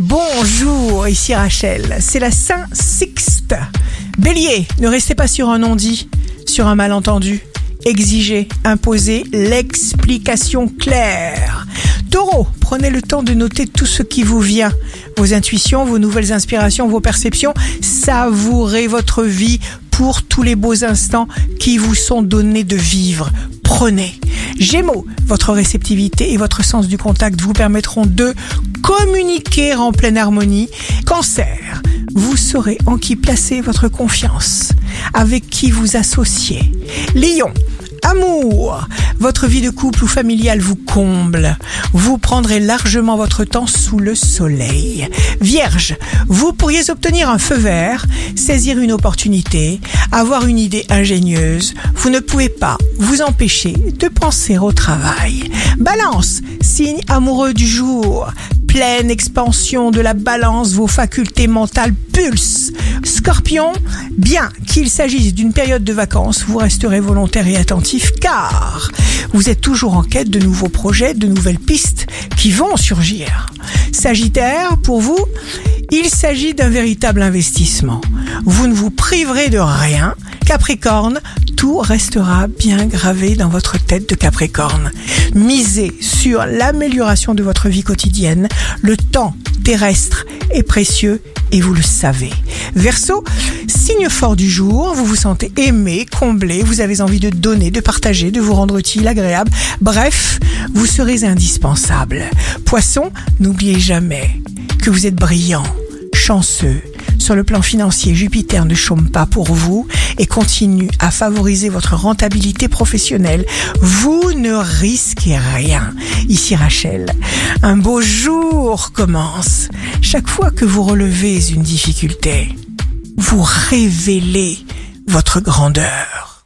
Bonjour, ici Rachel, c'est la Saint Sixte. Bélier, ne restez pas sur un non-dit, sur un malentendu. Exigez, imposez l'explication claire. Taureau, prenez le temps de noter tout ce qui vous vient, vos intuitions, vos nouvelles inspirations, vos perceptions. Savourez votre vie pour tous les beaux instants qui vous sont donnés de vivre. Prenez. Gémeaux, votre réceptivité et votre sens du contact vous permettront de communiquer en pleine harmonie. Cancer, vous saurez en qui placer votre confiance, avec qui vous associer. Lion, Amour, votre vie de couple ou familiale vous comble. Vous prendrez largement votre temps sous le soleil. Vierge, vous pourriez obtenir un feu vert, saisir une opportunité, avoir une idée ingénieuse. Vous ne pouvez pas vous empêcher de penser au travail. Balance, signe amoureux du jour pleine expansion de la balance, vos facultés mentales pulsent. Scorpion, bien qu'il s'agisse d'une période de vacances, vous resterez volontaire et attentif car vous êtes toujours en quête de nouveaux projets, de nouvelles pistes qui vont surgir. Sagittaire, pour vous, il s'agit d'un véritable investissement. Vous ne vous priverez de rien. Capricorne, tout restera bien gravé dans votre tête de Capricorne. Misez sur l'amélioration de votre vie quotidienne. Le temps terrestre est précieux et vous le savez. Verseau, signe fort du jour, vous vous sentez aimé, comblé, vous avez envie de donner, de partager, de vous rendre utile, agréable. Bref, vous serez indispensable. Poisson, n'oubliez jamais que vous êtes brillant, chanceux. Sur le plan financier, Jupiter ne chôme pas pour vous et continue à favoriser votre rentabilité professionnelle. Vous ne risquez rien. Ici Rachel, un beau jour commence. Chaque fois que vous relevez une difficulté, vous révélez votre grandeur.